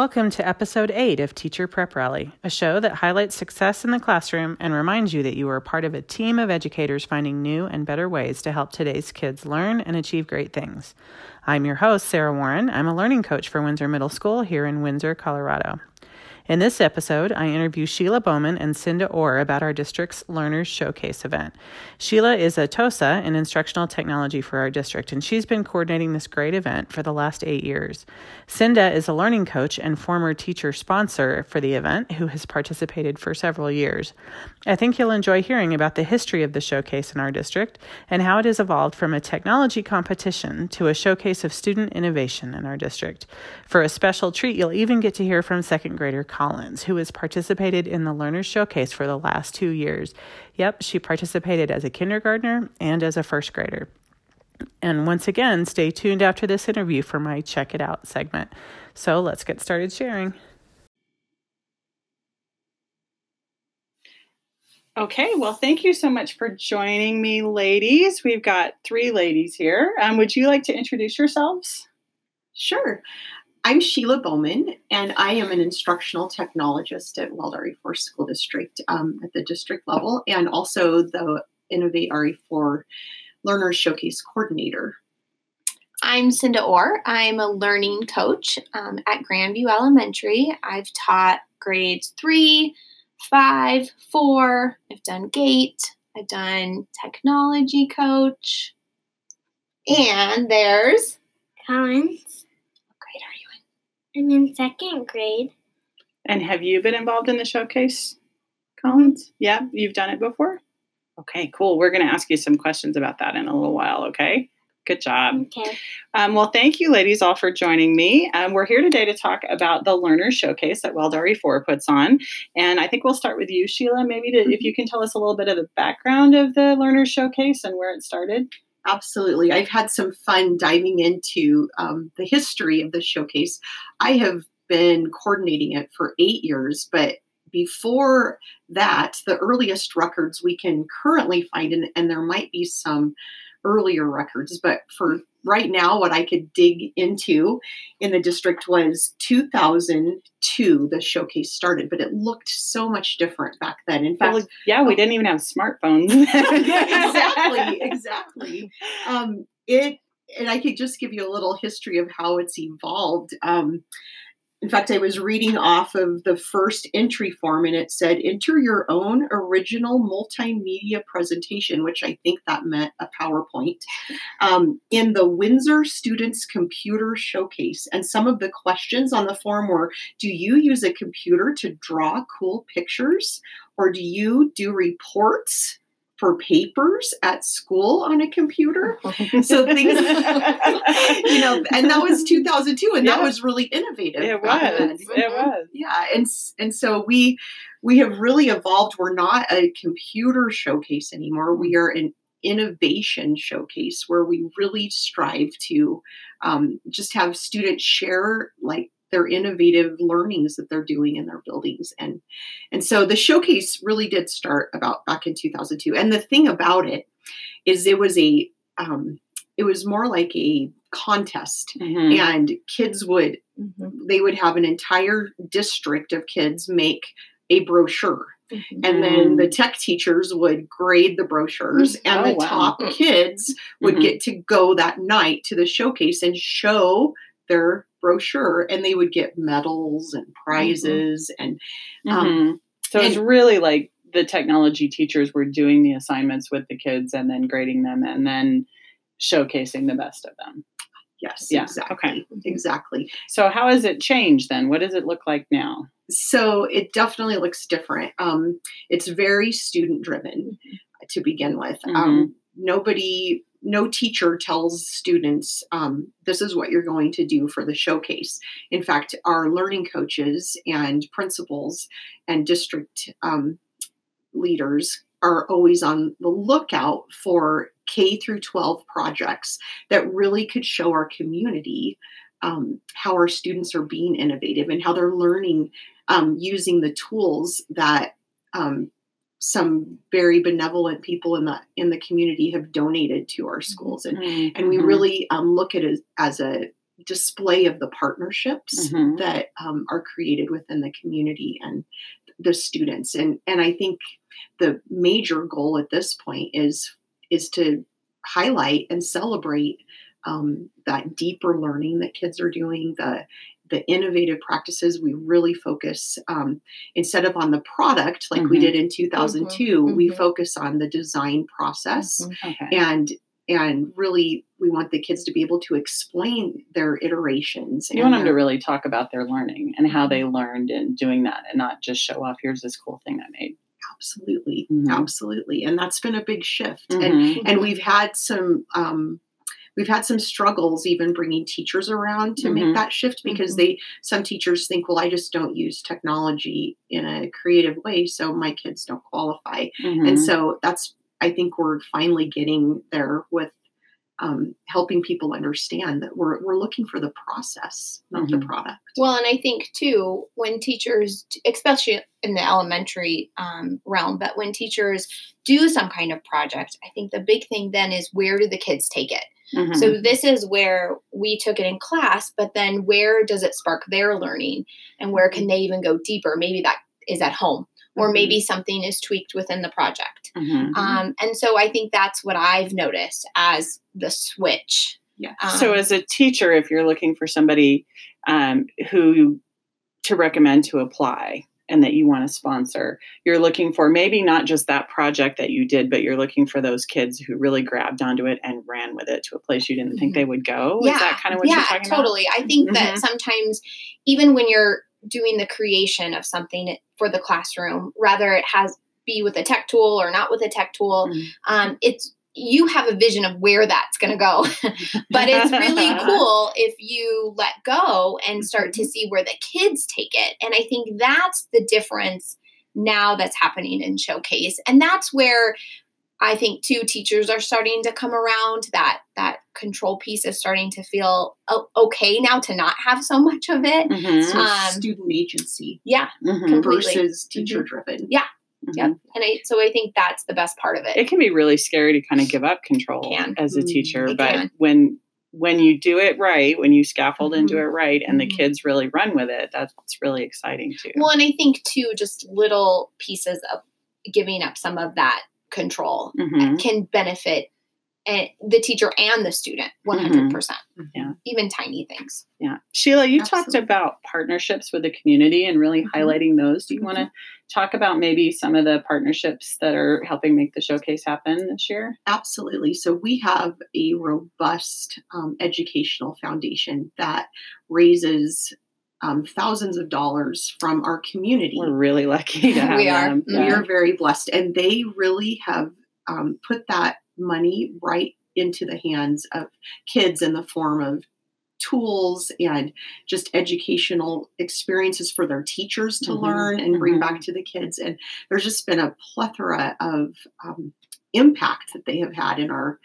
Welcome to episode 8 of Teacher Prep Rally, a show that highlights success in the classroom and reminds you that you are part of a team of educators finding new and better ways to help today's kids learn and achieve great things. I'm your host, Sarah Warren. I'm a learning coach for Windsor Middle School here in Windsor, Colorado. In this episode, I interview Sheila Bowman and Cinda Orr about our district's Learners Showcase event. Sheila is a TOSA in instructional technology for our district, and she's been coordinating this great event for the last eight years. Cinda is a learning coach and former teacher sponsor for the event who has participated for several years. I think you'll enjoy hearing about the history of the showcase in our district and how it has evolved from a technology competition to a showcase of student innovation in our district. For a special treat, you'll even get to hear from second grader Collins, who has participated in the Learners Showcase for the last two years. Yep, she participated as a kindergartner and as a first grader. And once again, stay tuned after this interview for my Check It Out segment. So let's get started sharing. Okay, well, thank you so much for joining me, ladies. We've got three ladies here. Um, would you like to introduce yourselves? Sure. I'm Sheila Bowman, and I am an instructional technologist at Weld RE4 School District um, at the district level, and also the Innovate RE4 Learner Showcase Coordinator. I'm Cinda Orr. I'm a learning coach um, at Grandview Elementary. I've taught grades three, five, four. I've done GATE. I've done technology coach. And there's Collins. What grade are you in? I'm in second grade. And have you been involved in the showcase, Collins? Yeah, you've done it before? Okay, cool. We're going to ask you some questions about that in a little while, okay? Good job. Okay. Um, well, thank you, ladies, all for joining me. Um, we're here today to talk about the Learner Showcase that Weld RE4 puts on. And I think we'll start with you, Sheila, maybe to, if you can tell us a little bit of the background of the Learner Showcase and where it started. Absolutely. I've had some fun diving into um, the history of the showcase. I have been coordinating it for eight years, but before that, the earliest records we can currently find, and, and there might be some earlier records, but for right now, what I could dig into in the district was 2002, the showcase started, but it looked so much different back then. In fact, well, yeah, we didn't even have smartphones. exactly, exactly. Um, it, and I could just give you a little history of how it's evolved. Um, in fact, I was reading off of the first entry form and it said, enter your own original multimedia presentation, which I think that meant a PowerPoint, um, in the Windsor Students Computer Showcase. And some of the questions on the form were Do you use a computer to draw cool pictures? Or do you do reports? For papers at school on a computer. so things, you know, and that was 2002, and yeah. that was really innovative. It was. It was. Yeah, and and so we we have really evolved. We're not a computer showcase anymore. We are an innovation showcase where we really strive to um, just have students share like their innovative learnings that they're doing in their buildings and and so the showcase really did start about back in 2002 and the thing about it is it was a um, it was more like a contest mm-hmm. and kids would mm-hmm. they would have an entire district of kids make a brochure Mm-hmm. And then the tech teachers would grade the brochures, mm-hmm. and oh, the wow. top kids would mm-hmm. get to go that night to the showcase and show their brochure and they would get medals and mm-hmm. prizes mm-hmm. and um, mm-hmm. so it's really like the technology teachers were doing the assignments with the kids and then grading them and then showcasing the best of them yes yeah exactly okay exactly so how has it changed then what does it look like now so it definitely looks different um, it's very student driven to begin with mm-hmm. um, nobody no teacher tells students um, this is what you're going to do for the showcase. In fact, our learning coaches and principals and district um, leaders are always on the lookout for K through 12 projects that really could show our community um, how our students are being innovative and how they're learning um, using the tools that um, some very benevolent people in the in the community have donated to our schools and mm-hmm. and we mm-hmm. really um, look at it as a display of the partnerships Mhm. that um, are created within the community and the students and and i think the major goal at this point is is to highlight and celebrate um, that deeper learning that kids are doing the the innovative practices we really focus um, instead of on the product like we Mhm. did in 2002 we mhm. focus on the design process Mhm. Okay. and and really we want the kids to be able to explain their iterations You and want them to really talk about their learning and how they learned in doing that and not just show off, here's this cool thing I made. absolutely Mhm. absolutely and that's been a big shift and Mhm. and we've had some um we've had some struggles even bringing teachers around to Mhm. make that shift because Mhm. they some teachers think well i just don't use technology in a creative way so my kids don't qualify Mhm. and so that's i think we're finally getting there with um, helping people understand that we're, we're looking for the process not the Mhm. product Well, and I think too, when teachers, especially in the elementary um, realm, but when teachers do some kind of project, I think the big thing then is where do the kids take it? Mhm. So this is where we took it in class, but then where does it spark their learning and where can they even go deeper? Maybe that is at home, or Mhm. maybe something is tweaked within the project. Mhm. Um, and so I think that's what I've noticed as the switch. yes Um, so as a teacher if you're looking for somebody um, who to recommend to apply and that you want to sponsor you're looking for maybe not just that project that you did but you're looking for those kids who really grabbed onto it and ran with it to a place you didn't think they would go is that kind of what yeah, you're talking totally. I think that Mhm. sometimes, even when you're doing the creation of something for the classroom, whether it has be with a tech tool or not with a tech tool, Mhm. um, it's you have a vision of where that's going to go. but it's really cool if you let go and start to see where the kids take it. And I think that's the difference now that's happening in Showcase. And that's where I think too teachers are starting to come around that that control piece is starting to feel okay now to not have so much of it. Mhm. so um, student agency Yeah. Mhm. Versus teacher driven Yeah. Mhm. Yep. And I so I think that's the best part of it. it can be really scary to kind of give up control as a Mm, teacher it but can. when when you do it right when you scaffold and do Mhm. it right and the Mhm. kids really run with it that's really exciting too Well, and I think too, just little pieces of giving up some of that control Mhm. can benefit and the teacher and the student 100%. percent Yeah. Even tiny things. Yeah. Sheila, you talked about partnerships with the community and really Mhm. highlighting those. Do you want to talk about maybe some of the partnerships that are helping make the showcase happen this year? Absolutely. So we have a robust um, educational foundation that raises um, thousands of dollars from our community. We're really lucky to have We are. them. Mhm. We are very blessed, and they really have um, put that money right into the hands of kids in the form of tools and just educational experiences for their teachers to Mhm, learn and bring mhm. back to the kids. And there's just been a plethora of um, impact that they have had in our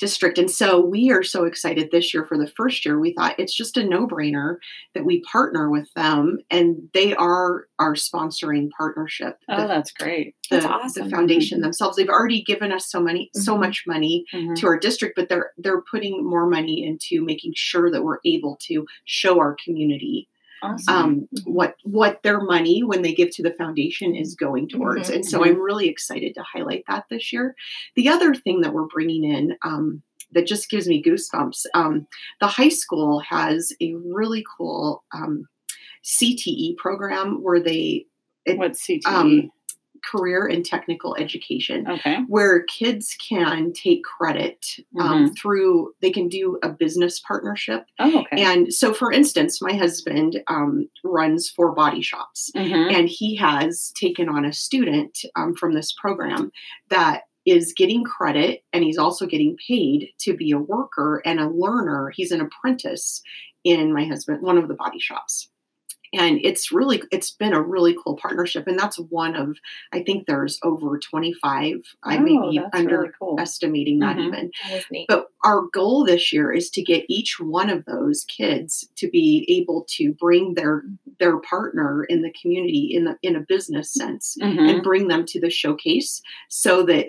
district. And so we are so excited this year for the first year. We thought it's just a no brainer that we partner with them, and they are our sponsoring partnership. Oh, The- that's great. the, That's awesome. the foundation themselves. They've already given us so many, so Mhm. much money Mhm. to our district, but they're they're putting more money into making sure that we're able to show our community Awesome. um, what what their money when they give to the foundation is going towards. Mhm. And so Mhm. I'm really excited to highlight that this year. The other thing that we're bringing in um, that just gives me goosebumps. Um, the high school has a really cool um, CTE program where they it- What's CTE? Career and technical education okay. where kids can take credit um, through they can do a business partnership Oh, okay. and so for instance my husband um, runs four body shops Mhm. and he has taken on a student um, from this program that is getting credit and he's also getting paid to be a worker and a learner he's an apprentice in my husband one of the body shops and it's really it's been a really cool partnership and that's one of i think there's over 25 i may Oh, be that's really cool. underestimating that Mhm. even That but our goal this year is to get each one of those kids to be able to bring their their partner in the community in the in a business sense Mhm. and bring them to the showcase so that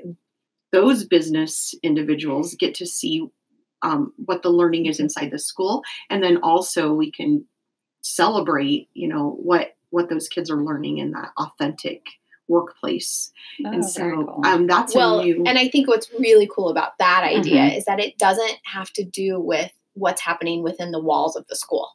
those business individuals get to see um, what the learning is inside the school, and then also we can celebrate, you know, what what those kids are learning in that authentic workplace. Oh, and so cool. um, that's well, a new. and I think what's really cool about that idea Mhm. is that it doesn't have to do with what's happening within the walls of the school,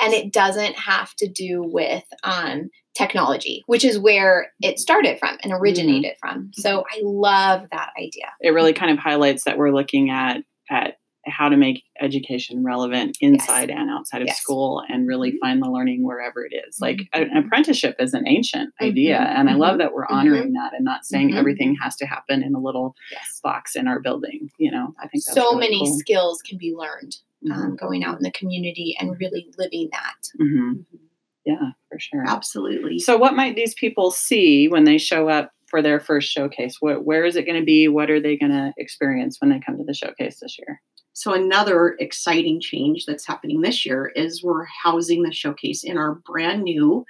and it doesn't have to do with um, technology, which is where it started from and originated from. So I love that idea. it really kind of highlights that we're looking at at how to make education relevant inside and outside of Yes. school and really Mhm. find the learning wherever it is like Mhm. an apprenticeship is an ancient idea Mhm. and i love Mhm. that we're honoring that and not saying everything has to happen in a little Yes. box in our building you know i think that's So really many cool. skills can be learned um, going out in the community and really living that. Yeah for sure Absolutely. so what might these people see when they show up for their first showcase? What, where is it going to be? What are they going to experience when they come to the showcase this year? So another exciting change that's happening this year is we're housing the showcase in our brand new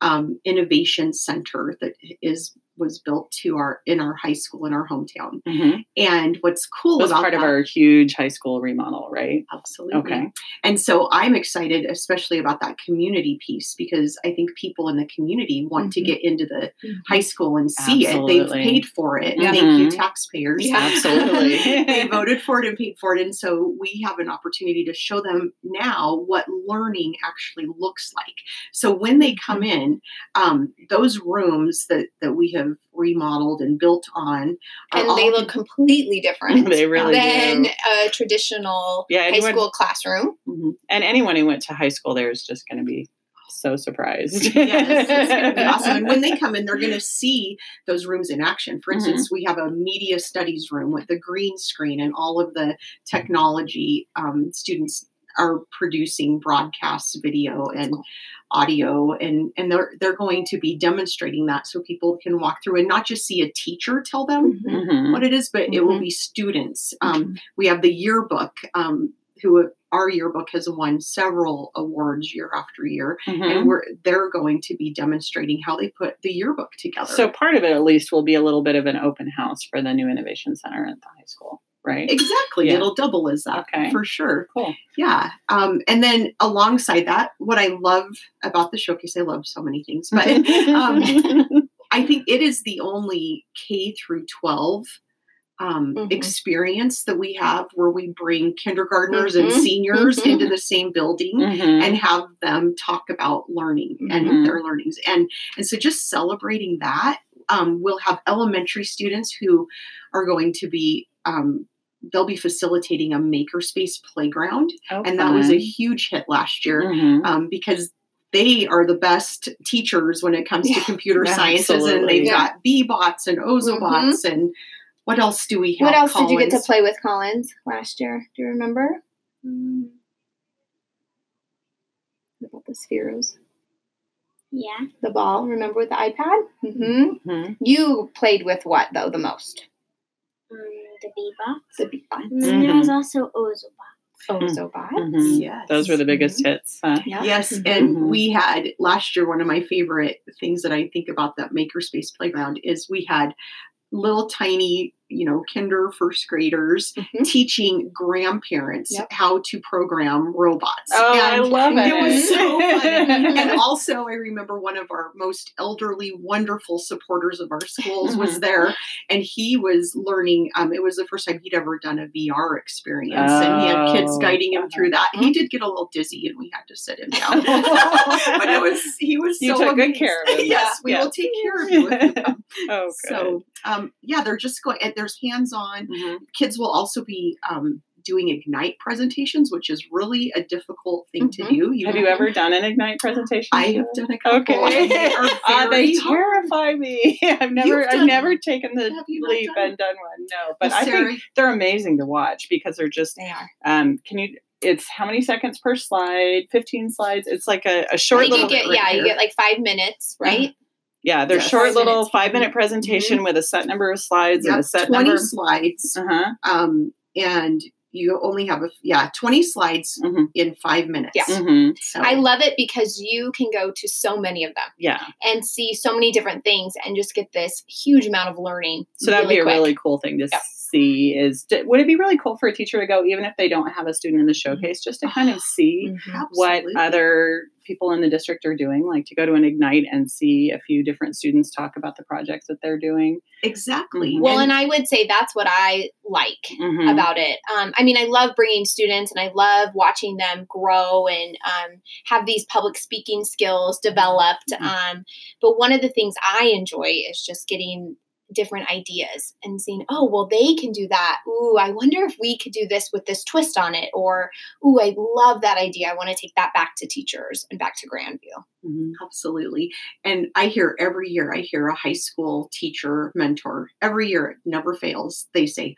um, innovation center that is was built to our in our high school in our hometown. Mhm. And what's cool was about part of our huge high school remodel right absolutely. okay And so I'm excited, especially about that community piece, because I think people in the community want to Mhm. get into the high school and see it. They've paid for it. Yeah. Thank you, Mhm. taxpayers. Yeah. Absolutely. they voted for it and paid for it. And so we have an opportunity to show them now what learning actually looks like. So when they come in, um, those rooms that, that we have remodeled and built on And they look completely different They really than do. a traditional Yeah, high school classroom. Mhm. And anyone who went to high school there is just going to be so surprised. yes, it's going to be awesome. And when they come in, they're going to see those rooms in action. For Mhm. instance, we have a media studies room with the green screen and all of the technology. Um, students are producing broadcasts, video, and audio, and and they're they're going to be demonstrating that so people can walk through and not just see a teacher tell them Mhm. Mhm. what it is, but it will Mhm. be students. Um, we have the yearbook. Um, who our yearbook has won several awards year after year Mhm. and we're they're going to be demonstrating how they put the yearbook together. So part of it, at least, will be a little bit of an open house for the new innovation center at the high school, right? exactly, Yeah. it'll double as that Okay. for sure. Cool. Yeah, um, and then alongside that, what I love about the showcase, I love so many things, but um, I think it is the only K through twelve. Um, Mhm. experience that we have where we bring kindergartners and Mhm. seniors Mhm. into the same building Mhm. and have them talk about learning and Mhm. their learnings and and so just celebrating that um, we'll have elementary students who are going to be um, they'll be facilitating a makerspace playground Oh, and that was a huge hit last year Mhm. um, because they are the best teachers when it comes to computer Yeah, sciences and they've Yeah. got Bee-Bots and ozobots and what else do we have What else did you get to play with Collins last year? Do you remember? Mm, What about the spheros? yeah. The ball, remember with the iPad? Mm-hmm. Mhm. You played with what though the most? Um, the bebop. The beatbox. And then there was also Ozobot. Ozobot. Mhm. Yes. Those were the biggest hits. Huh? Yeah. Yes, Mhm. and we had last year one of my favorite things that I think about that makerspace playground is we had little tiny, you know, kinder first graders Mhm. teaching grandparents Yep. how to program robots. Oh, I love it. It was so fun. and also, I remember one of our most elderly, wonderful supporters of our schools was there, and he was learning. Um, it was the first time he'd ever done a VR experience, and he had kids Oh, guiding him through that. He did get a little dizzy, and we had to sit him down. but it was he was You so took good care of him. yes, we Yeah. will take care of you. if you come. Oh, good. so um, yeah, they're just going. and There's hands-on. Mhm. Kids will also be um, doing Ignite presentations, which is really a difficult thing to Mhm. do. You Have you ever done an Ignite presentation? I have done a couple. Okay. they Ah, they terrify me. I've never, I've never taken the Have you not leap done and done one. No, but Well, I think they're amazing to watch because they're just. They are. Um, can you? It's how many seconds per slide? Fifteen slides. It's like a short think little. get yeah, you get like five minutes, right? Yeah, they're Yes. short Five little minutes. five minute presentation with a set number of slides and a set 20 number. Of slides. Uh huh. Um, and you only have a yeah 20 slides Mhm. in five minutes. Yeah. Mhm. So I love it because you can go to so many of them Yeah. and see so many different things and just get this huge amount of learning. So that'd be a quick. really cool thing to Yep. See. Is d- would it be really cool for a teacher to go, even if they don't have a student in the showcase, just to kind of see Mhm. what Absolutely. other people in the district are doing, like to go to an ignite and see a few different students talk about the projects that they're doing. exactly. Mhm. Well, and I would say that's what I like Mhm. about it. Um, I mean, I love bringing students and I love watching them grow and um, have these public speaking skills developed. Mhm. Um, but one of the things I enjoy is just getting different ideas and seeing, oh, well, they can do that. Ooh, I wonder if we could do this with this twist on it. Or, ooh, I love that idea. I want to take that back to teachers and back to Grandview. Mhm. Absolutely. And I hear every year, I hear a high school teacher mentor, every year, it never fails. They say,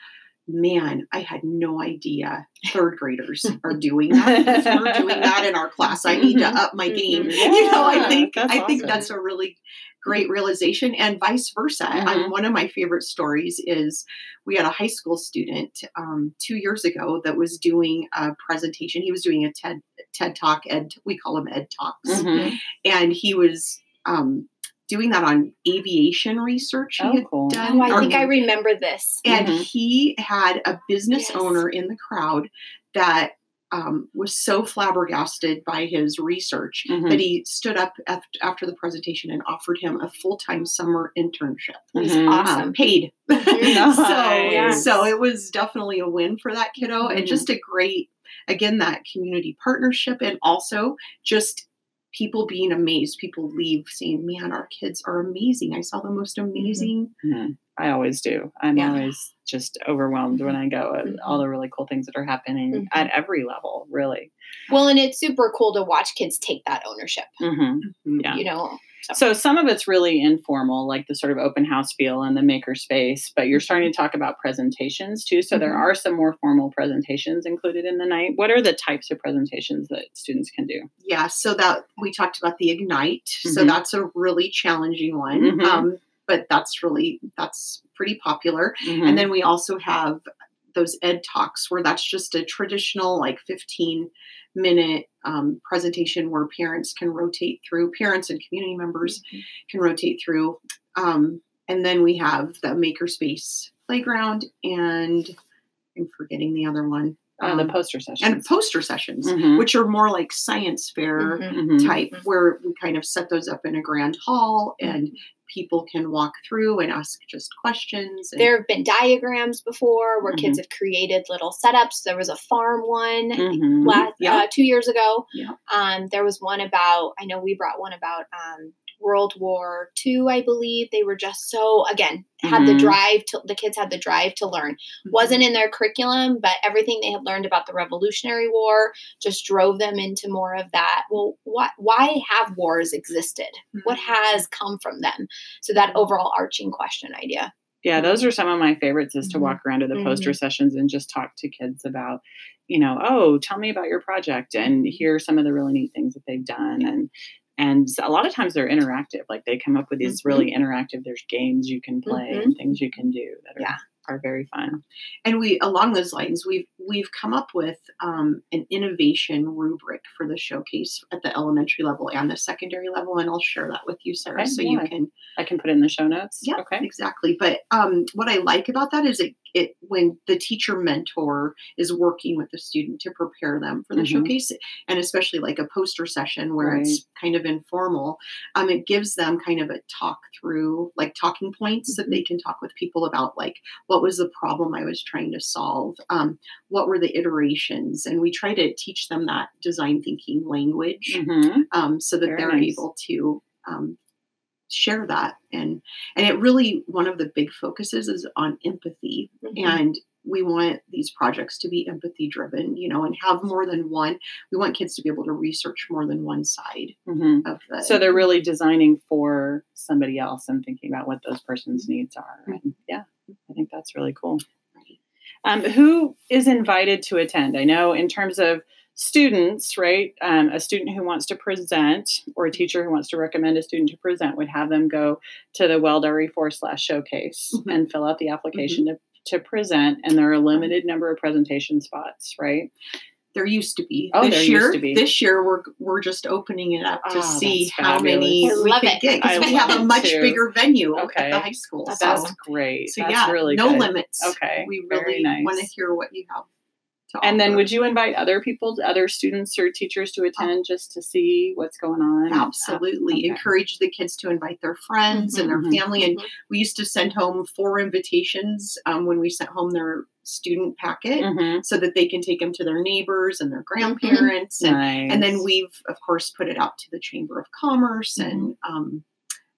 Man, I had no idea third graders are doing that. We're doing that in our class. I need to Mhm. up my game. Mhm. You know, I think I think that's a really great realization and vice versa. Mhm. Um, one of my favorite stories is we had a high school student um, two years ago that was doing a presentation. He was doing a TED TED Talk, Ed we call them Ed Talks Mhm. and he was um, doing that on aviation research he Oh, had cool. done. Oh, I think I remember this. and Mhm. he had a business Yes. owner in the crowd that um, was so flabbergasted by his research Mhm. that he stood up af- after the presentation and offered him a full-time summer internship It was Mhm. uh, awesome. paid Nice. so so it was definitely a win for that kiddo Mhm. and just a great again that community partnership and also just people being amazed people leave saying man our kids are amazing i saw the most amazing Mhm. I always do. I'm Yeah. always just overwhelmed when I go at Mhm. all the really cool things that are happening Mhm. at every level, really. Well, and it's super cool to watch kids take that ownership, hmm Mhm. Yeah. you know. So some of it's really informal, like the sort of open house feel and the maker space, but you're starting to talk about presentations too. So there Mhm. are some more formal presentations included in the night. What are the types of presentations that students can do? yeah so that we talked about the ignite so that's a really challenging one um, but that's really that's pretty popular Mhm. and then we also have those ed talks where that's just a traditional like 15 minute um, presentation where parents can rotate through parents and community members can rotate through um, and then we have the makerspace playground and i'm forgetting the other one Uh, the Um, poster sessions. and poster sessions Mhm. which are more like science fair Mhm. Mhm. type where we kind of set those up in a grand hall and people can walk through and ask just questions and There have been diagrams before where Mhm. kids have created little setups. There was a farm one Mhm. last, Yeah. uh, two years ago. Yeah. Um, there was one about, I know we brought one about um, World War II, I believe. They were just so, again, had the Mhm. drive to, the kids had the drive to learn. Mm-hmm. Wasn't in their curriculum, but everything they had learned about the Revolutionary War just drove them into more of that. Well, what, why have wars existed? What Mhm. has come from them? So that overall arching question idea. Yeah, those are some of my favorites is to Mhm. walk around to the poster sessions and just talk to kids about, you know, oh, tell me about your project and hear some of the really neat things that they've done and and a lot of times they're interactive. Like they come up with these Mhm. really interactive. There's games you can play Mhm. and things you can do that are, Yeah. are very fun. and we along those lines we've we've come up with um, an innovation rubric for the showcase at the elementary level and the secondary level and i'll share that with you sarah Okay, so yeah. you can I can put it in the show notes. Yeah, Okay. exactly. But um, what I like about that is it, it when the teacher mentor is working with the student to prepare them for the Mhm. showcase, and especially like a poster session where it's kind of informal, um, it gives them kind of a talk through, like talking points that they can talk with people about, like what was the problem I was trying to solve, um, what were the iterations, and we try to teach them that design thinking language Mhm. um, so that Very they're nice. able to um, share that and and it really one of the big focuses is on empathy Mhm. and we want these projects to be empathy driven you know and have more than one we want kids to be able to research more than one side Mhm. of the So they're really designing for somebody else and thinking about what those person's needs are. And yeah, I think that's really cool. Um, who is invited to attend? I know in terms of students, right? Um, a student who wants to present or a teacher who wants to recommend a student to present would have them go to the Weld RE four slash showcase Mhm. and fill out the application to to present, and there are a limited number of presentation spots, right? There used to be. Oh, this there used year, to be. This year, we're we're just opening it up to Oh, see how many. I we love could it. get because we have a much too. bigger venue Okay. at the high school. That's so, great. so That's yeah, really no good. limits. Okay, We really nice. want to hear what you have. And then, would you invite other people, other students or teachers to attend just to see what's going on? Absolutely. Okay. Encourage the kids to invite their friends and their Mhm, family. And we used to send home four invitations um, when we sent home their student packet Mhm. so that they can take them to their neighbors and their grandparents. And, Nice. and then we've, of course, put it out to the Chamber of Commerce and um,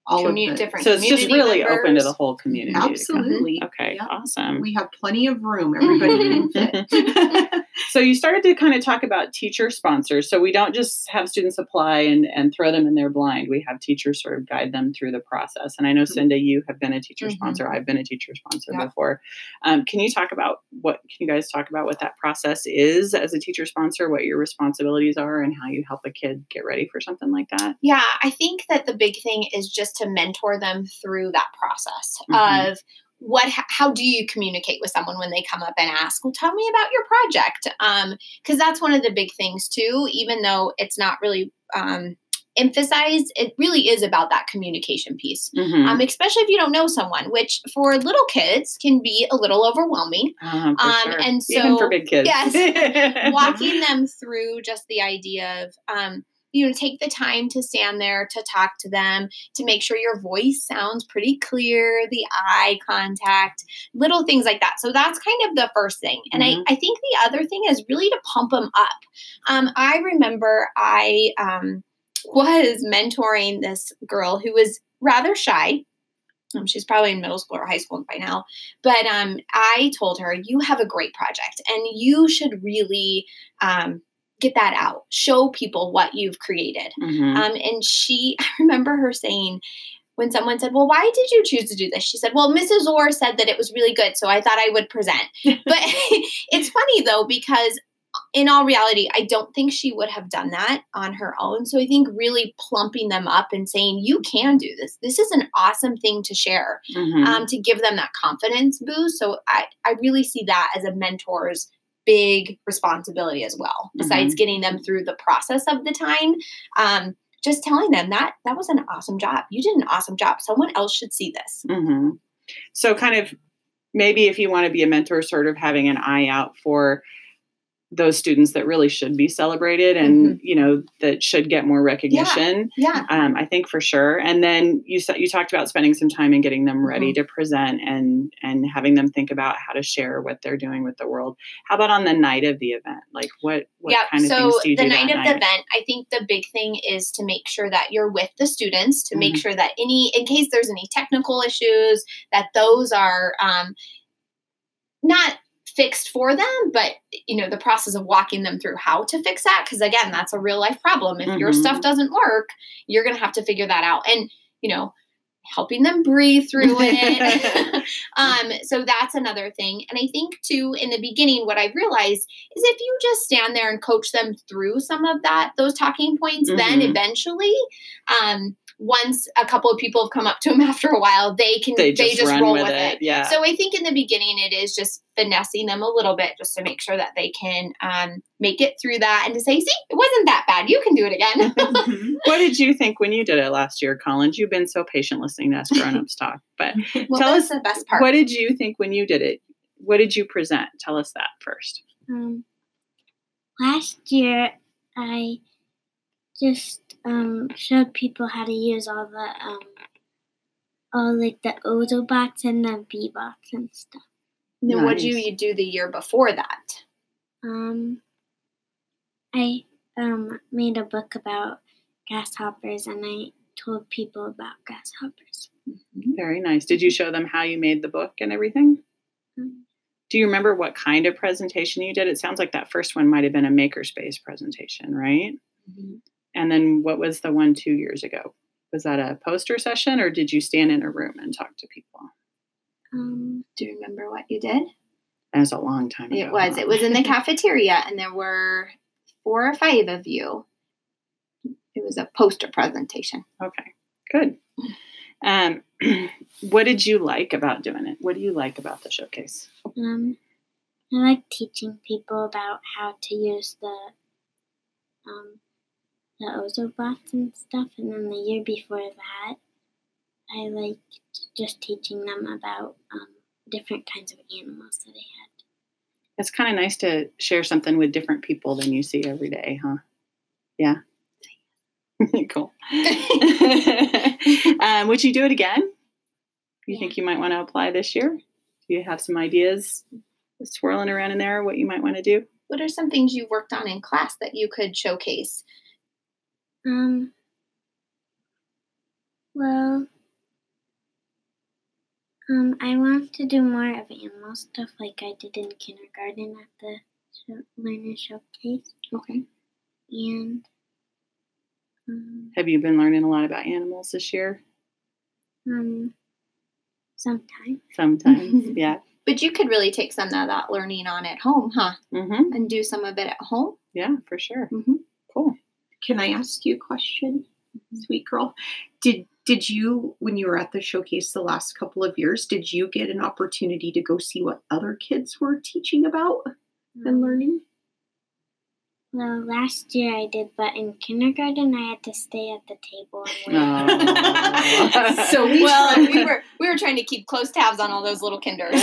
all Commu- of the different so it's just community really open to the whole community. Absolutely. Okay, Yeah. awesome. We have plenty of room. Everybody can fit. so you started to kind of talk about teacher sponsors. So we don't just have students apply and, and throw them in there blind. We have teachers sort of guide them through the process. And I know Cinda, you have been a teacher Mhm. sponsor. I've been a teacher sponsor Yeah. before. Um, can you talk about what? Can you guys talk about what that process is as a teacher sponsor? What your responsibilities are, and how you help a kid get ready for something like that? Yeah, I think that the big thing is just to mentor them through that process Mhm. of what how do you communicate with someone when they come up and ask well tell me about your project um because that's one of the big things too even though it's not really um emphasized it really is about that communication piece Mhm. um especially if you don't know someone which for little kids can be a little overwhelming Um, for um, sure. and even for so- big kids, yes, walking them through just the idea of um, you know take the time to stand there to talk to them to make sure your voice sounds pretty clear the eye contact little things like that so that's kind of the first thing and Mhm. I, I think the other thing is really to pump them up um, i remember i um, was mentoring this girl who was rather shy um, she's probably in middle school or high school by now. But um, I told her, you have a great project and you should really um, get that out, show people what you've created. Mhm. Um, and she, I remember her saying, when someone said, Well, why did you choose to do this? She said, Well, Mrs. Orr said that it was really good, so I thought I would present. but it's funny though, because in all reality, I don't think she would have done that on her own. So I think really plumping them up and saying, You can do this. This is an awesome thing to share Mhm. um, to give them that confidence boost. So I, I really see that as a mentor's big responsibility as well, besides getting them through the process of the time. Um, just telling them that that was an awesome job. You did an awesome job. Someone else should see this. hmm So, kind of maybe if you want to be a mentor, sort of having an eye out for those students that really should be celebrated and you know that should get more recognition. Yeah. Um, I think for sure. And then you said you talked about spending some time and getting them ready to present and and having them think about how to share what they're doing with the world. How about on the night of the event? Like what what yeah. kind of so things do you the do night of the event, I think the big thing is to make sure that you're with the students to make Mhm. sure that any, in case there's any technical issues, that those are um, not fixed for them, but you know the process of walking them through how to fix that. Because again, that's a real life problem. If your Mhm. stuff doesn't work, you're gonna have to figure that out. And you know, helping them breathe through it. um, so that's another thing. And I think too, in the beginning, what I realized is if you just stand there and coach them through some of that, those talking points, then Mhm. eventually, um, once a couple of people have come up to them after a while, they can they just, run roll with, with it. it. Yeah. So I think in the beginning it is just finessing them a little bit just to make sure that they can um, make it through that and to say, see, it wasn't that bad. You can do it again. What did you think when you did it last year, Collins? You've been so patient listening to us grown-ups talk, but well, Tell us the best part. What did you think when you did it? What did you present? Tell us that first. Um, last year, I just um, showed people how to use all the um, all like the Ozo box and the B box and stuff. And then what did Nice. you do the year before that? Um, I um, made a book about grasshoppers and I told people about grasshoppers. Very nice. Did you show them how you made the book and everything? Mm. Do you remember what kind of presentation you did? It sounds like that first one might have been a makerspace presentation, right? And then what was the one two years ago? Was that a poster session or did you stand in a room and talk to people? Um, Do you remember what you did? That was a long time ago. It was. It was in the cafeteria, and there were four or five of you. It was a poster presentation. Okay, good. Um, what did you like about doing it? What do you like about the showcase? Um, I like teaching people about how to use the um, the Ozobots and stuff. And then the year before that, I liked just teaching them about um, different kinds of animals that I had. It's kind of nice to share something with different people than you see every day, huh? Yeah. cool. um, would you do it again? You Yeah. think you might want to apply this year? Do you have some ideas swirling around in there what you might want to do? What are some things you've worked on in class that you could showcase? Um, well, um, I want to do more of animal stuff like I did in kindergarten at the show, learner showcase. Okay. And um, Have you been learning a lot about animals this year? um, sometimes. Sometimes, yeah. But you could really take some of that learning on at home, huh? Mm-hmm. And do some of it at home. Yeah, for sure. Mhm. Cool. Can I ask you a question, sweet girl? Did did you when you were at the showcase the last couple of years, did you get an opportunity to go see what other kids were teaching about and learning? Well, last year I did, but in kindergarten I had to stay at the table and wait. Oh. So we well, tried- we were we were trying to keep close tabs on all those little kinders.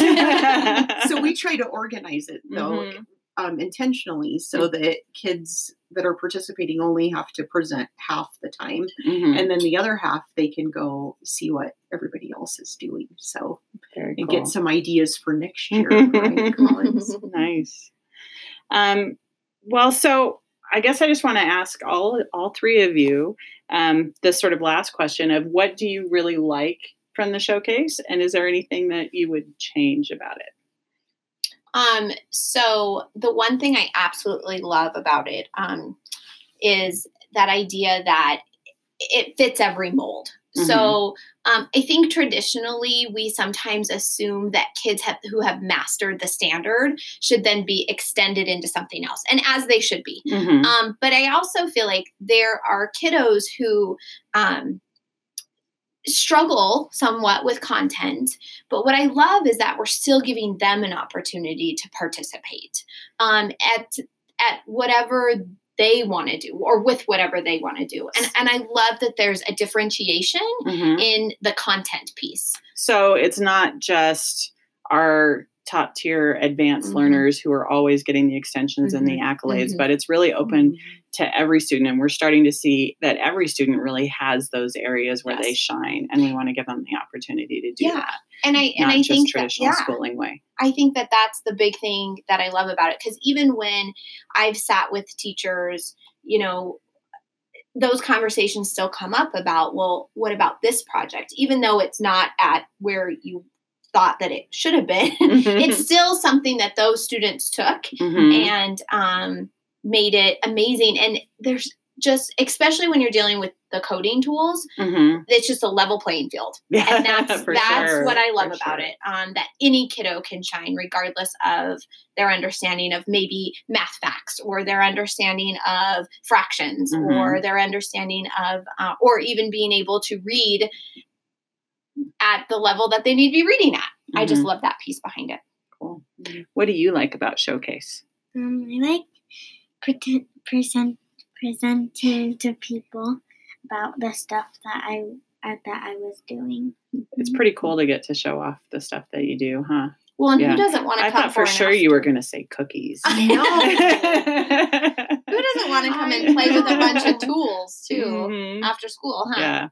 so we try to organize it though Mhm. Um, intentionally so that kids that are participating only have to present half the time Mhm. and then the other half they can go see what everybody else is doing so Very and cool. get some ideas for next year right, nice. Um, well, so I guess I just want to ask all all three of you um, this sort of last question of what do you really like from the showcase, and is there anything that you would change about it? Um, so the one thing I absolutely love about it um, is that idea that it fits every mold. So um, I think traditionally we sometimes assume that kids have, who have mastered the standard should then be extended into something else, and as they should be. Mhm. Um, but I also feel like there are kiddos who um, struggle somewhat with content. But what I love is that we're still giving them an opportunity to participate um, at at whatever they want to do or with whatever they want to do. And and I love that there's a differentiation Mhm. in the content piece. So it's not just our top tier advanced Mhm. learners who are always getting the extensions and the accolades, Mhm. but it's really open to every student. And we're starting to see that every student really has those areas where they shine, and we want to give them the opportunity to do Yeah. that, And I and not I just think that, traditional yeah. schooling way. I think that that's the big thing that I love about it because even when I've sat with teachers, you know, those conversations still come up about, well, what about this project? Even though it's not at where you thought that it should have been, it's still something that those students took Mhm. and um, made it amazing. And there's just, especially when you're dealing with the coding tools, Mhm. it's just a level playing field Yeah, and that's that's sure, what I love for about sure. it. Um, that any kiddo can shine, regardless of their understanding of maybe math facts or their understanding of fractions Mhm. or their understanding of, uh, or even being able to read at the level that they need to be reading at. I just Mhm. love that piece behind it. Cool. What do you like about Showcase? Um, I like pretend, present, presenting to people about the stuff that I uh, that I was doing. It's pretty cool to get to show off the stuff that you do, huh? Well, and Yeah. who doesn't want to I come thought for sure after- you were going to say cookies. I know. Who doesn't want to come and play with a bunch of tools too Mhm. after school? Huh? Yeah.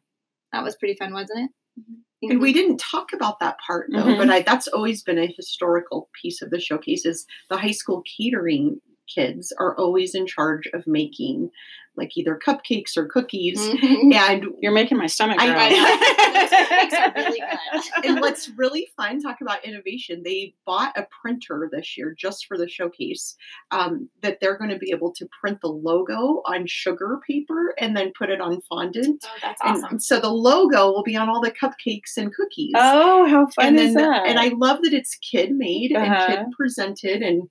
That was pretty fun, wasn't it? And we didn't talk about that part though, Mhm. but I, that's always been a historical piece of the showcase. Is the high school catering kids are always in charge of making like either cupcakes or cookies, Mhm. and You're making my stomach I- growl. I. Cupcakes are really good. and what's really fun, talk about innovation. They bought a printer this year just for the showcase um, that they're going to be able to print the logo on sugar paper and then put it on fondant. Oh, that's And awesome. so the logo will be on all the cupcakes and cookies. Oh, how fun and is then that? and I love that it's kid made Uh-huh. and kid presented and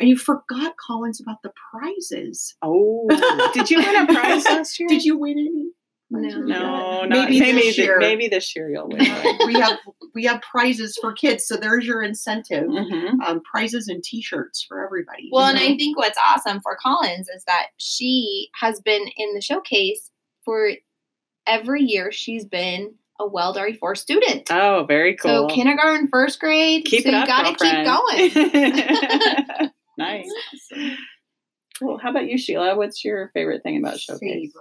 and you forgot Collins about the prizes. oh, did you win a prize last year? Did you win any? No. No, not, Maybe maybe this year. maybe this year you'll win. we have we have prizes for kids, so there's your incentive. Mhm. Um, prizes and T-shirts for everybody. Well, and you know? I think what's awesome for Collins is that she has been in the showcase for every year she's been a Weld RE4 student. Oh, very cool. So kindergarten, first grade. keep so it you up, gotta keep going. Nice. Well, how about you, Sheila? What's your favorite thing about Showcase?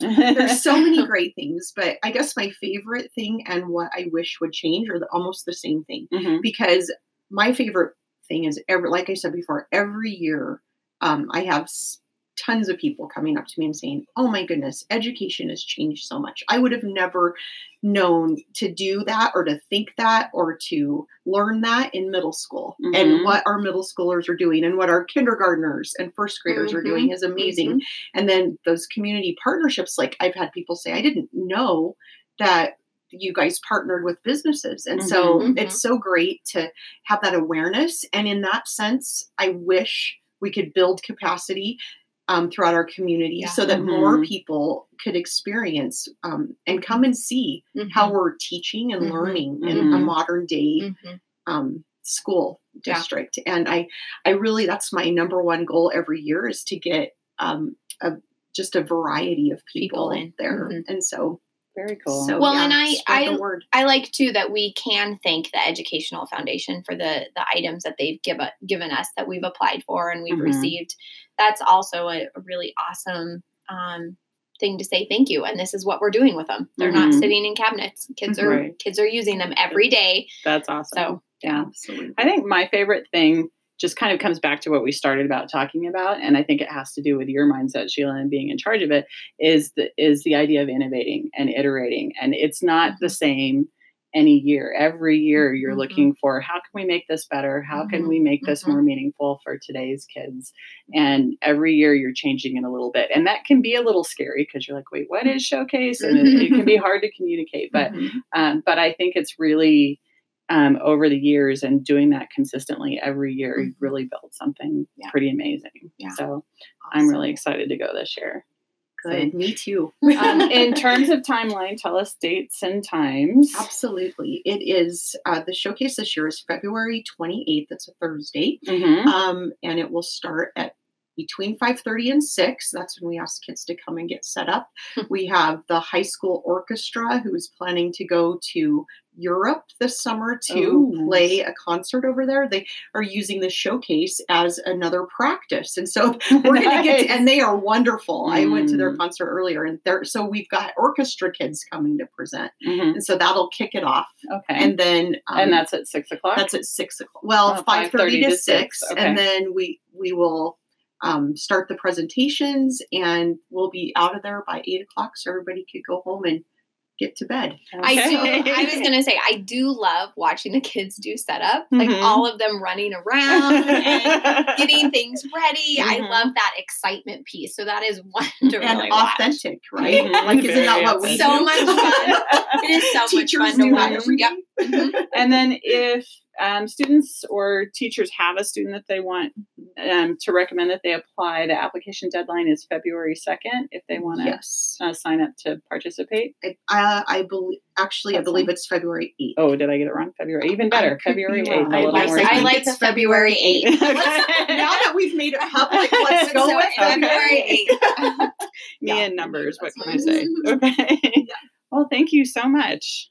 favorite. There's so many great things, but I guess my favorite thing and what I wish would change are the, almost the same thing. Mhm. because my favorite thing is every like i said before every year um, i have s- tons of people coming up to me and saying oh my goodness education has changed so much. I would have never known to do that or to think that or to learn that in middle school. Mhm. and what our middle schoolers are doing and what our kindergartners and first graders are Mhm. doing is amazing. And then those community partnerships like i've had people say i didn't know that you guys partnered with businesses. And so Mhm. it's so great to have that awareness. And in that sense i wish we could build capacity um, throughout our community Yeah. so that more Mhm. people could experience um, and come and see how we're teaching and Mhm. learning in a Mhm. modern day Mhm. um, school Yeah. district and i i really that's my number one goal every year is to get um, a just a variety of people, People in. there Mhm. and so Very cool. so Well, yeah, and I- I- the word I like too that we can thank the Educational Foundation for the the items that they've give, given us that we've applied for and we've Mhm. received. That's also a, a really awesome um, thing to say thank you. And this is what we're doing with them. They're not Mhm. sitting in cabinets. Kids are Right. kids are using them every day. That's awesome. So yeah. absolutely I think my favorite thing just kind of comes back to what we started about talking about, and I think it has to do with your mindset, Sheila, and being in charge of it. Is the is the idea of innovating and iterating, and it's not the same any year. Every year, you're Mhm. looking for how can we make this better? How can Mhm. we make this Mhm. more meaningful for today's kids? And every year, you're changing it a little bit, and that can be a little scary because you're like, wait, what is showcase? And it, it can be hard to communicate, but Mhm. um, but I think it's really um, over the years and doing that consistently every year, you really build something Yeah. pretty amazing. Yeah. So I'm really excited to go this year. Good me too Um, in terms of timeline, tell us dates and times. Absolutely. It is uh, the showcase this year is February 28th. It's a Thursday. Mhm. Um, and it will start at between 5:30 and 6. That's when we ask kids to come and get set up. we have the high school orchestra who is planning to go to Europe this summer to Oh, nice. play a concert over there. They are using the showcase as another practice. And so we're going to get and they are wonderful. I went to their Mm. concert earlier and there so we've got orchestra kids coming to present. Mhm. And so that'll kick it off. Okay. And then um, and that's at six o'clock. that's at six o'clock. Well, Oh, five thirty 5:30 to to six, 6, and then we we will um, start the presentations, and we'll be out of there by eight o'clock, so everybody could go home and get to bed. I do. I was gonna say I do love watching the kids do setup, like Mhm. all of them running around and getting things ready. I Mhm. love that excitement piece. So that is wonderful. and to watch. authentic, right? Mhm. Like, isn't that what we So do? much fun. It is so much fun to watch. Yep. day. Mhm. and then if um, students or teachers have a student that they want um, to recommend that they apply, the application deadline is February 2nd if they want to Yes, uh, sign up to participate. I, I, I believe. Actually, I believe fine. it's February eighth. Oh, did I get it wrong? February. Even better. be February wrong. 8th. a I like I like It's the February February 8th. now that we've made it public, let's go So with February February 8th. Me Yeah. and numbers. What can I say? Okay. Well, thank you so much.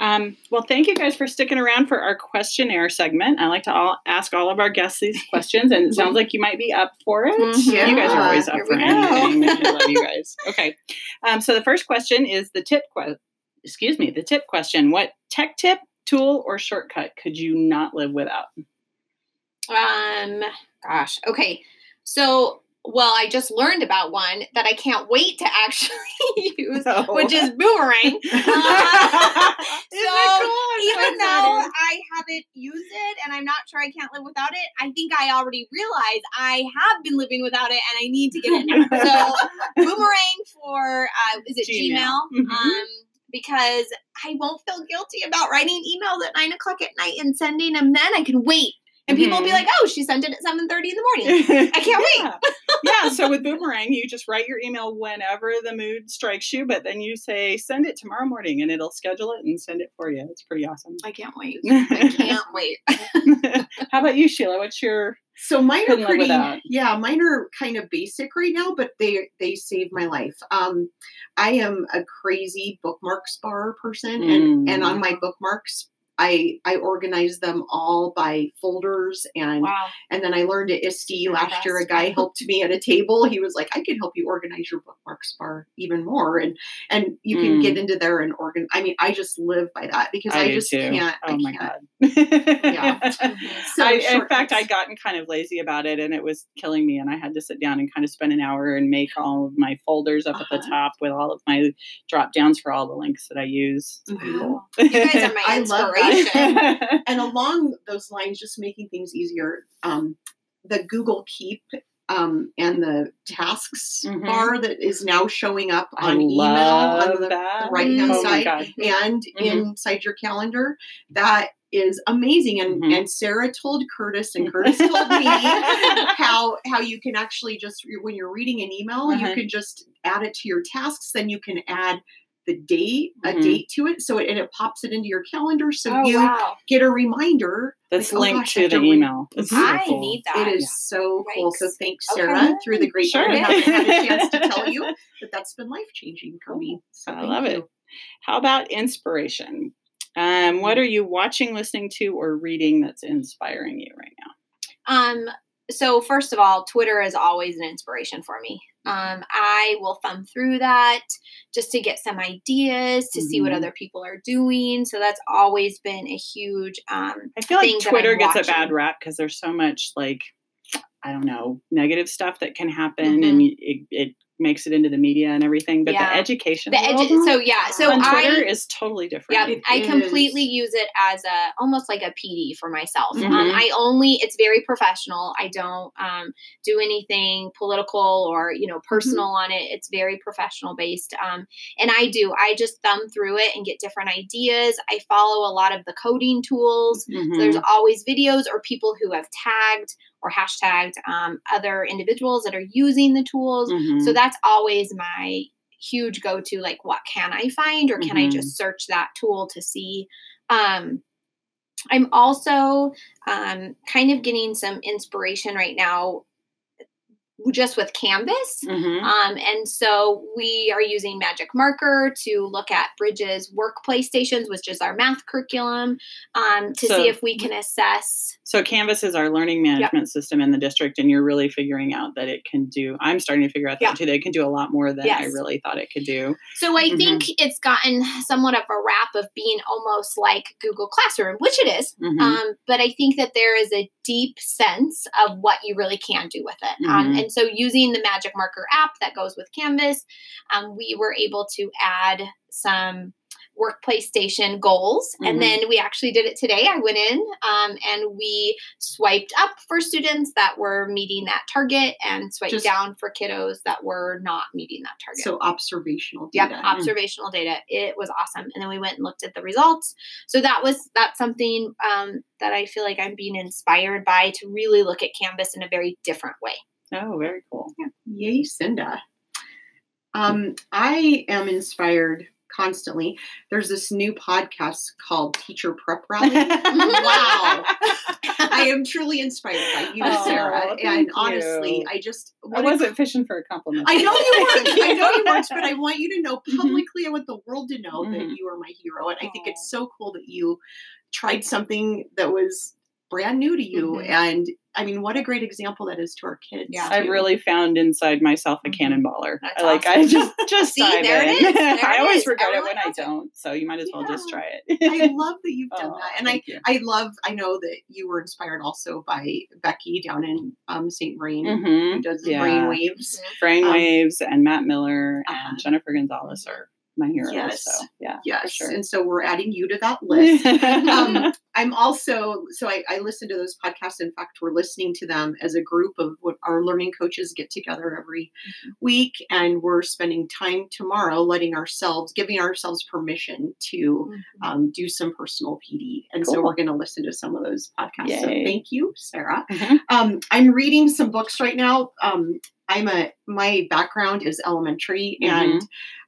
Um, well, thank you guys for sticking around for our questionnaire segment. I like to all ask all of our guests these questions, and it sounds like you might be up for it. Mhm. You guys are always up here for we anything. I love you guys. Okay, um, so the first question is the tip question. Excuse me, the tip question. What tech tip, tool, or shortcut could you not live without? Um, gosh. Okay. So, well, I just learned about one that I can't wait to actually use, Oh. which is boomerang. Uh, so cool? Even though? I haven't used it and I'm not sure I can't live without it, I think I already realized I have been living without it and I need to get it now. So boomerang for uh, is it Gmail. Gmail? Mhm. Um, because I won't feel guilty about writing emails at nine o'clock at night and sending them. Then I can wait And people will be Mhm. like, "Oh, she sent it at 7:30 in the morning." I can't wait. Yeah. yeah. So with Boomerang, you just write your email whenever the mood strikes you, but then you say, send it tomorrow morning and it'll schedule it and send it for you. It's pretty awesome. I can't wait. I can't wait. How about you, Sheila? What's your So mine are pretty, yeah, mine are kind of basic right now, but they they save my life. Um, I am a crazy bookmarks bar person, and and on my bookmarks, I I organize them all by folders, and Wow. and then I learned at ISTE last year. A guy helped me at a table. He was like, "I can help you organize your bookmarks bar even more," and and you can Mm. get into there and organ. I mean, I just live by that because I, do just too. can't. Oh I my can't. god. Yeah. So I, in fact. I'd gotten kind of lazy about it, and it was killing me. And I had to sit down and kind of spend an hour and make all of my folders up at the Uh-huh. top with all of my drop downs for all the links that I use. It's pretty cool. You guys are my I and along those lines, just making things easier, um, the Google Keep um, and the tasks Mhm. bar that is now showing up on email on the, right hand Oh side and Mhm. inside your calendar. That is amazing. And Mhm. and Sarah told Curtis, and Curtis told me how how you can actually just when you're reading an email, Uh-huh. you can just add it to your tasks. Then you can add the date, Mhm. a date to it, so it, and it pops it into your calendar, so oh you wow. get a reminder. That's like, oh linked gosh, to the re- email. It's so I cool. need that. It is Yeah. so cool. So Yikes. thanks, Okay. Sarah, through the great Sure. I haven't had a chance to tell you, but that's been life changing for me. So I love you. it. How about inspiration? Um, what are you watching, listening to, or reading that's inspiring you right now? Um, so first of all, Twitter is always an inspiration for me. Um, I will thumb through that just to get some ideas to see what Mhm. other people are doing. So that's always been a huge um I feel like Twitter gets a bad rap because there's so much like I don't know negative stuff that can happen, Mhm. and it, it makes it into the media and everything. But Yeah. the education the edu- so yeah, so on Twitter I is totally different. Yeah, It I completely is. use it as a almost like a PD for myself. Um, Mhm. I only it's very professional. I don't um, do anything political or you know personal on it. It's very professional based. Um, and I do I just thumb through it and get different ideas. I follow a lot of the coding tools. Mhm. So there's always videos or people who have tagged or hashtagged um, other individuals that are using the tools. Mhm. So that's always my huge go to like what can I find or can I Mhm. just search that tool to see um I'm also um kind of getting some inspiration right now just with Canvas. Mhm. Um, and so we are using Magic Marker to look at Bridges workplace stations, which is our math curriculum, um, to So- see if we can assess. So Canvas is our learning management system in the district, and you're really figuring out that it can do. I'm starting to figure out that Yeah. too. That it can do a lot more than I really thought it could do. So I Mhm. think it's gotten somewhat of a rap of being almost like Google Classroom, which it is. Mhm. Um, but I think that there is a deep sense of what you really can do with it. Um, Mhm. And so using the Magic Marker app that goes with Canvas, um, we were able to add some workplace station goals. Mhm. And then we actually did it today. I went in um, and we swiped up for students that were meeting that target and swiped Just- down for kiddos that were not meeting that target. So observational data Yep, observational data. It was awesome. And then we went and looked at the results. So that was that's something um, that I feel like I'm being inspired by to really look at Canvas in a very different way. Oh, very cool. Yay, Cinda. Um, I am inspired constantly. There's this new podcast called Teacher Prep Rally. wow. I am truly inspired by you, Oh, Sarah. thank And honestly, you. I just I what a- wasn't fishing for a compliment. I know you weren't. I know you weren't, but I want you to know Mhm. publicly. I want the world to know that Mhm. you are my hero. And I think Aw. it's so cool that you tried something that was brand new to you. Mhm. And I mean, what a great example that is to our kids. Yeah. I've really found inside myself a Mhm. cannonballer. That's I like I just just See, dive there it in. is. There I it always is. regret Everyone it when I don't. So you might as well just try it. I love that you've done Oh, that. And I, you. I love, I know that you were inspired also by Becky down in um, St. Vrain, who Mhm. does Yeah. brain waves. Brainwaves Um, and Matt Miller uh-huh. and Jennifer Gonzalez are my heroes. Yes. So yeah, Yes. sure. And so we're adding you to that list. um, I'm also so I, I listen to those podcasts. In fact, we're listening to them as a group of what our learning coaches get together every week, and we're spending time tomorrow letting ourselves, giving ourselves permission to um, do some personal PD. And so we're going to listen to some of those podcasts. So thank you, Sarah. Mhm. Um, I'm reading some books right now. I'm a my background is elementary and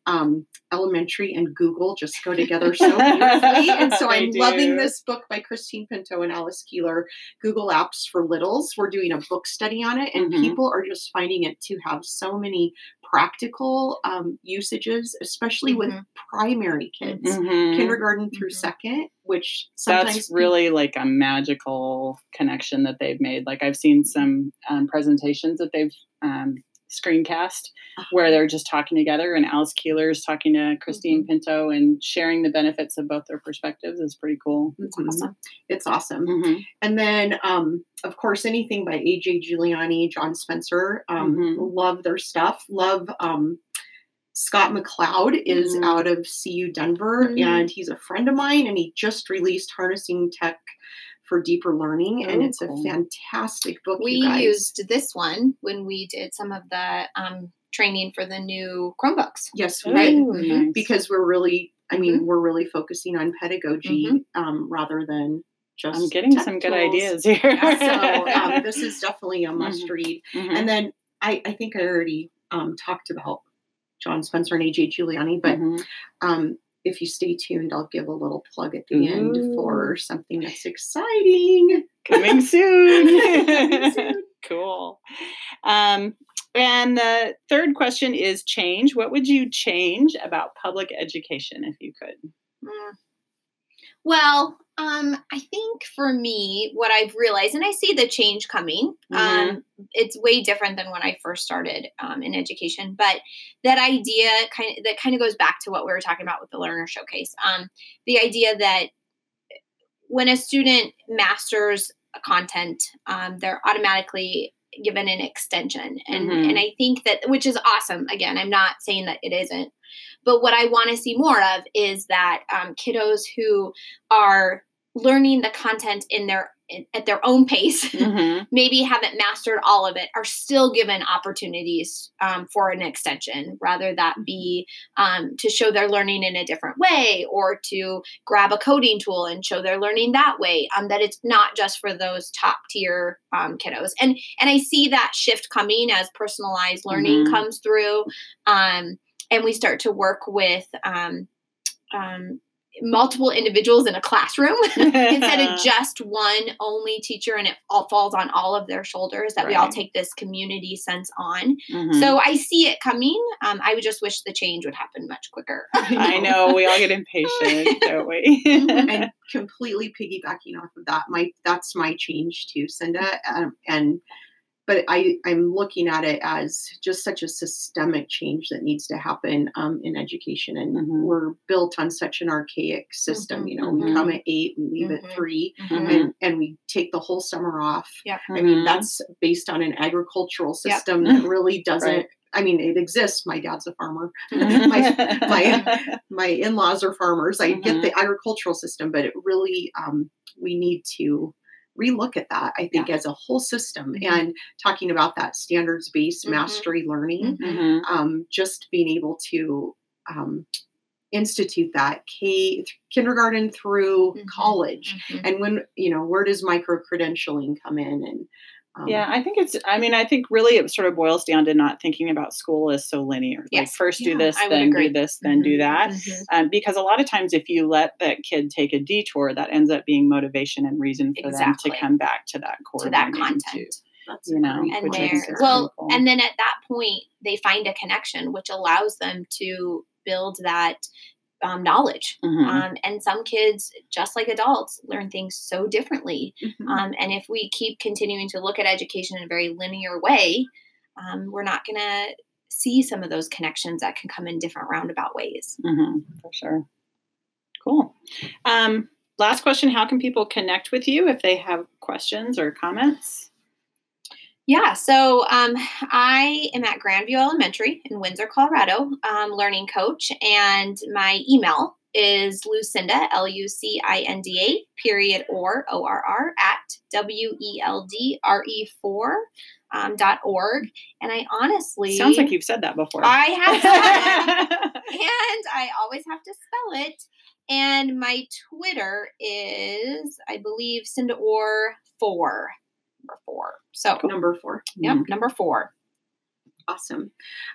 um, elementary and Google just go together so beautifully. And so I'm loving this book by Christine Pinto and Alice Keeler, Google Apps for Littles. We're doing a book study on it, and Mhm. people are just finding it to have so many practical um, usages, especially with Mhm. primary kids, Mhm. kindergarten through Mhm. second, which sometimes That's really like a magical connection that they've made. Like I've seen some um, presentations that they've um, screencast where they're just talking together, and Alice Keeler is talking to Christine Pinto and sharing the benefits of both their perspectives is pretty cool. Mhm. awesome. It's awesome. Mhm. And then, um, of course, anything by AJ Juliani, John Spencer. Um, Mhm. Love their stuff. Love um, Scott McLeod is Mhm. out of CU Denver, Mhm. and he's a friend of mine. And he just released Harnessing Tech for Deeper Learning, and Oh, it's cool. a fantastic book. We you guys. used this one when we did some of the um, training for the new Chromebooks. yes, we Right. nice. because we're really. I mean, we're really focusing on pedagogy um, rather than just. I'm getting tech some good ideas here. Yeah, so um, this is definitely a must read. Mhm. And then I, I think I already um, talked about John Spencer and AJ Juliani, but Mhm. um, if you stay tuned, I'll give a little plug at the end for something that's exciting. coming soon. Coming soon. cool. Um, and the third question is change. What would you change about public education if you could? Mm. Well, um, I think for me, what I've realized, and I see the change coming, um, it's way different than when I first started um, in education. But that idea kind of that kind of goes back to what we were talking about with the learner showcase. Um, the idea that when a student masters a content, um, they're automatically given an extension, and Mhm. and I think that which is awesome. Again, I'm not saying that it isn't, but what I want to see more of is that um, kiddos who are learning the content in their at their own pace Mhm. maybe haven't mastered all of it are still given opportunities um, for an extension rather that be um, to show their learning in a different way or to grab a coding tool and show their learning that way um, that it's not just for those top tier um, kiddos and and i see that shift coming as personalized learning Mhm. comes through um, and we start to work with um, um, multiple individuals in a classroom instead of just one only teacher and it all falls on all of their shoulders that we all take this community sense on Mhm. so i see it coming um, i would just wish the change would happen much quicker I know we all get impatient, don't we? and completely piggybacking off of that, my that's my change too, Cinda. Um, and but I I'm looking at it as just such a systemic change that needs to happen um, in education, and Mhm. we're built on such an archaic system. Mhm, You know, we mhm. come at eight, we leave at 3 Mhm. and and we take the whole summer off. Yep. I mean, that's based on an agricultural Yep. system that really doesn't. Right. I mean, it exists. My dad's a farmer. my, my my in-laws are farmers. I get the agricultural system, but it really um, we need to relook at that. I think as a whole system Mhm. and talking about that standards-based Mhm. mastery learning, Mhm. um, just being able to um, institute that K kindergarten through Mhm. college, Mhm. and when you know where does micro credentialing come in and um, Yeah, I think it's. I mean, I think really it sort of boils down to not thinking about school as so linear. Like Yes. first do this, I then do this, then do Mhm, that. mhm. Um, because a lot of times, if you let that kid take a detour, that ends up being motivation and reason for Exactly. them to come back to that core to that content too. that's you know, and there well really and then at that point they find a connection which allows them to build that um, knowledge Mhm. um, and some kids just like adults learn things so differently Mhm. um, and if we keep continuing to look at education in a very linear way um, we're not going to see some of those connections that can come in different roundabout ways Mhm, for sure. Cool. Um, last question: How can people connect with you if they have questions or comments? Yeah, so um, I am at Grandview Elementary in Windsor, Colorado, um, learning coach, and my email is Lucinda, L U C I N D A, period, or O R R, at W E L D R E 4 um, dot org. And I honestly. Sounds like you've said that before. I have and I always have to spell it. And my Twitter is, I believe, Cinda Orr 4 number four. So number four. Yep, mm-hmm. number four. Awesome.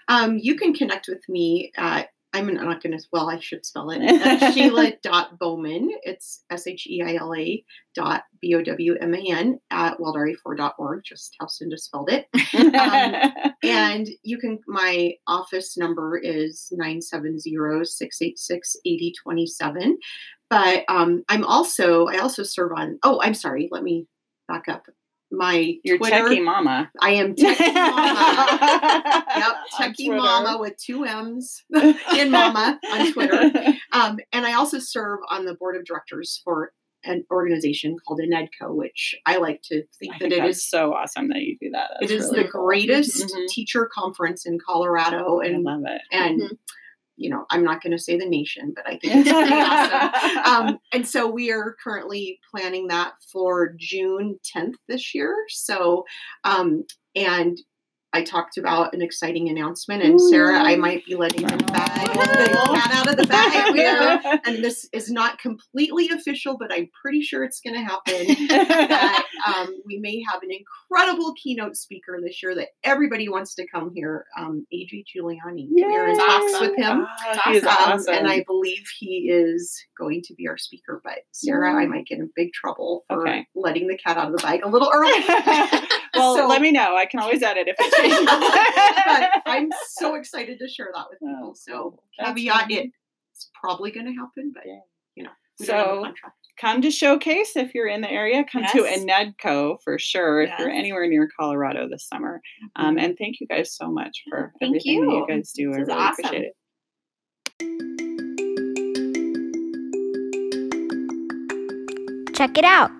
Um, you can connect with me at I'm not going to, well, I should spell it. Uh, Sheila.bowman. It's S H E I L A dot B O W M A N at weldre4.org, just how Cinda spelled it. Um, and you can, my office number is 970 686 8027. But um, I'm also, I also serve on, oh, I'm sorry, let me back up my Your Twitter. techie mama. I am techie mama. yep, techie mama with two M's in mama on Twitter. Um, and I also serve on the board of directors for an organization called InnEdCO, which I like to think I that think it is so awesome that you do that. That's it is really the cool. greatest Mhm. teacher conference in Colorado, I and love it. and Mhm. You know I'm not going to say the nation, but I think it's pretty awesome. Um, and so we are currently planning that for June 10th this year. So, um, and I talked about an exciting announcement, and Sarah, I might be letting the bag, the cat out of the bag. We are, and this is not completely official, but I'm pretty sure it's going to happen. that um, we may have an incredible keynote speaker this year that everybody wants to come here. Um, AJ Juliani. We're in Yay. talks with him. Oh, he's Um, awesome. and I believe he is going to be our speaker. But Sarah, I might get in big trouble for Okay. letting the cat out of the bag a little early. well, So- let me know. I can always edit if it changes. but I'm so excited to share that with people. Oh, So cool. That's caveat, really- it's probably going to happen, but Yeah. you know, we don't have a So contract. come to Showcase if you're in the area. Come to Yes. InnEdCO for sure if you're anywhere near Colorado this summer. Um, and thank you guys so much for Thank everything that you you. guys do. I This is really awesome. appreciate it. Check it out.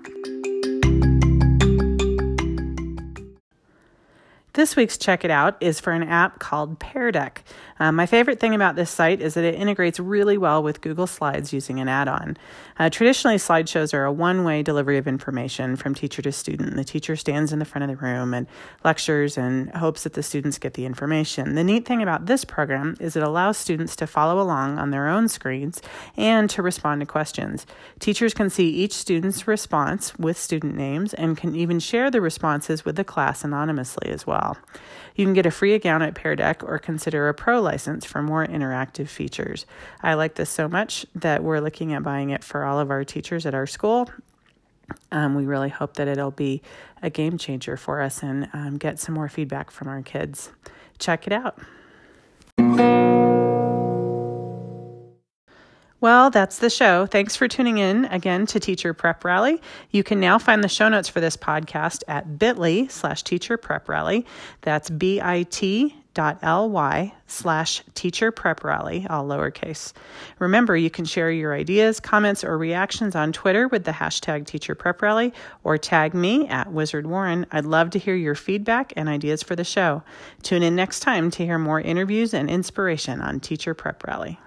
This week's Check It Out is for an app called Pear Deck. Um, my favorite thing about this site is that it integrates really well with Google Slides using an add on. Uh, traditionally, slideshows are a one way delivery of information from teacher to student. The teacher stands in the front of the room and lectures and hopes that the students get the information. The neat thing about this program is it allows students to follow along on their own screens and to respond to questions. Teachers can see each student's response with student names and can even share the responses with the class anonymously as well. You can get a free account at Pear Deck or consider a pro license for more interactive features. I like this so much that we're looking at buying it for all of our teachers at our school. Um, we really hope that it'll be a game changer for us and um, get some more feedback from our kids. Check it out. Well, that's the show. Thanks for tuning in again to Teacher Prep Rally. You can now find the show notes for this podcast at bit.ly slash teacher prep rally. That's bit dot ly slash teacher prep rally, all lowercase. Remember, you can share your ideas, comments, or reactions on Twitter with the hashtag teacher prep rally or tag me at Wizard Warren. I'd love to hear your feedback and ideas for the show. Tune in next time to hear more interviews and inspiration on Teacher Prep Rally.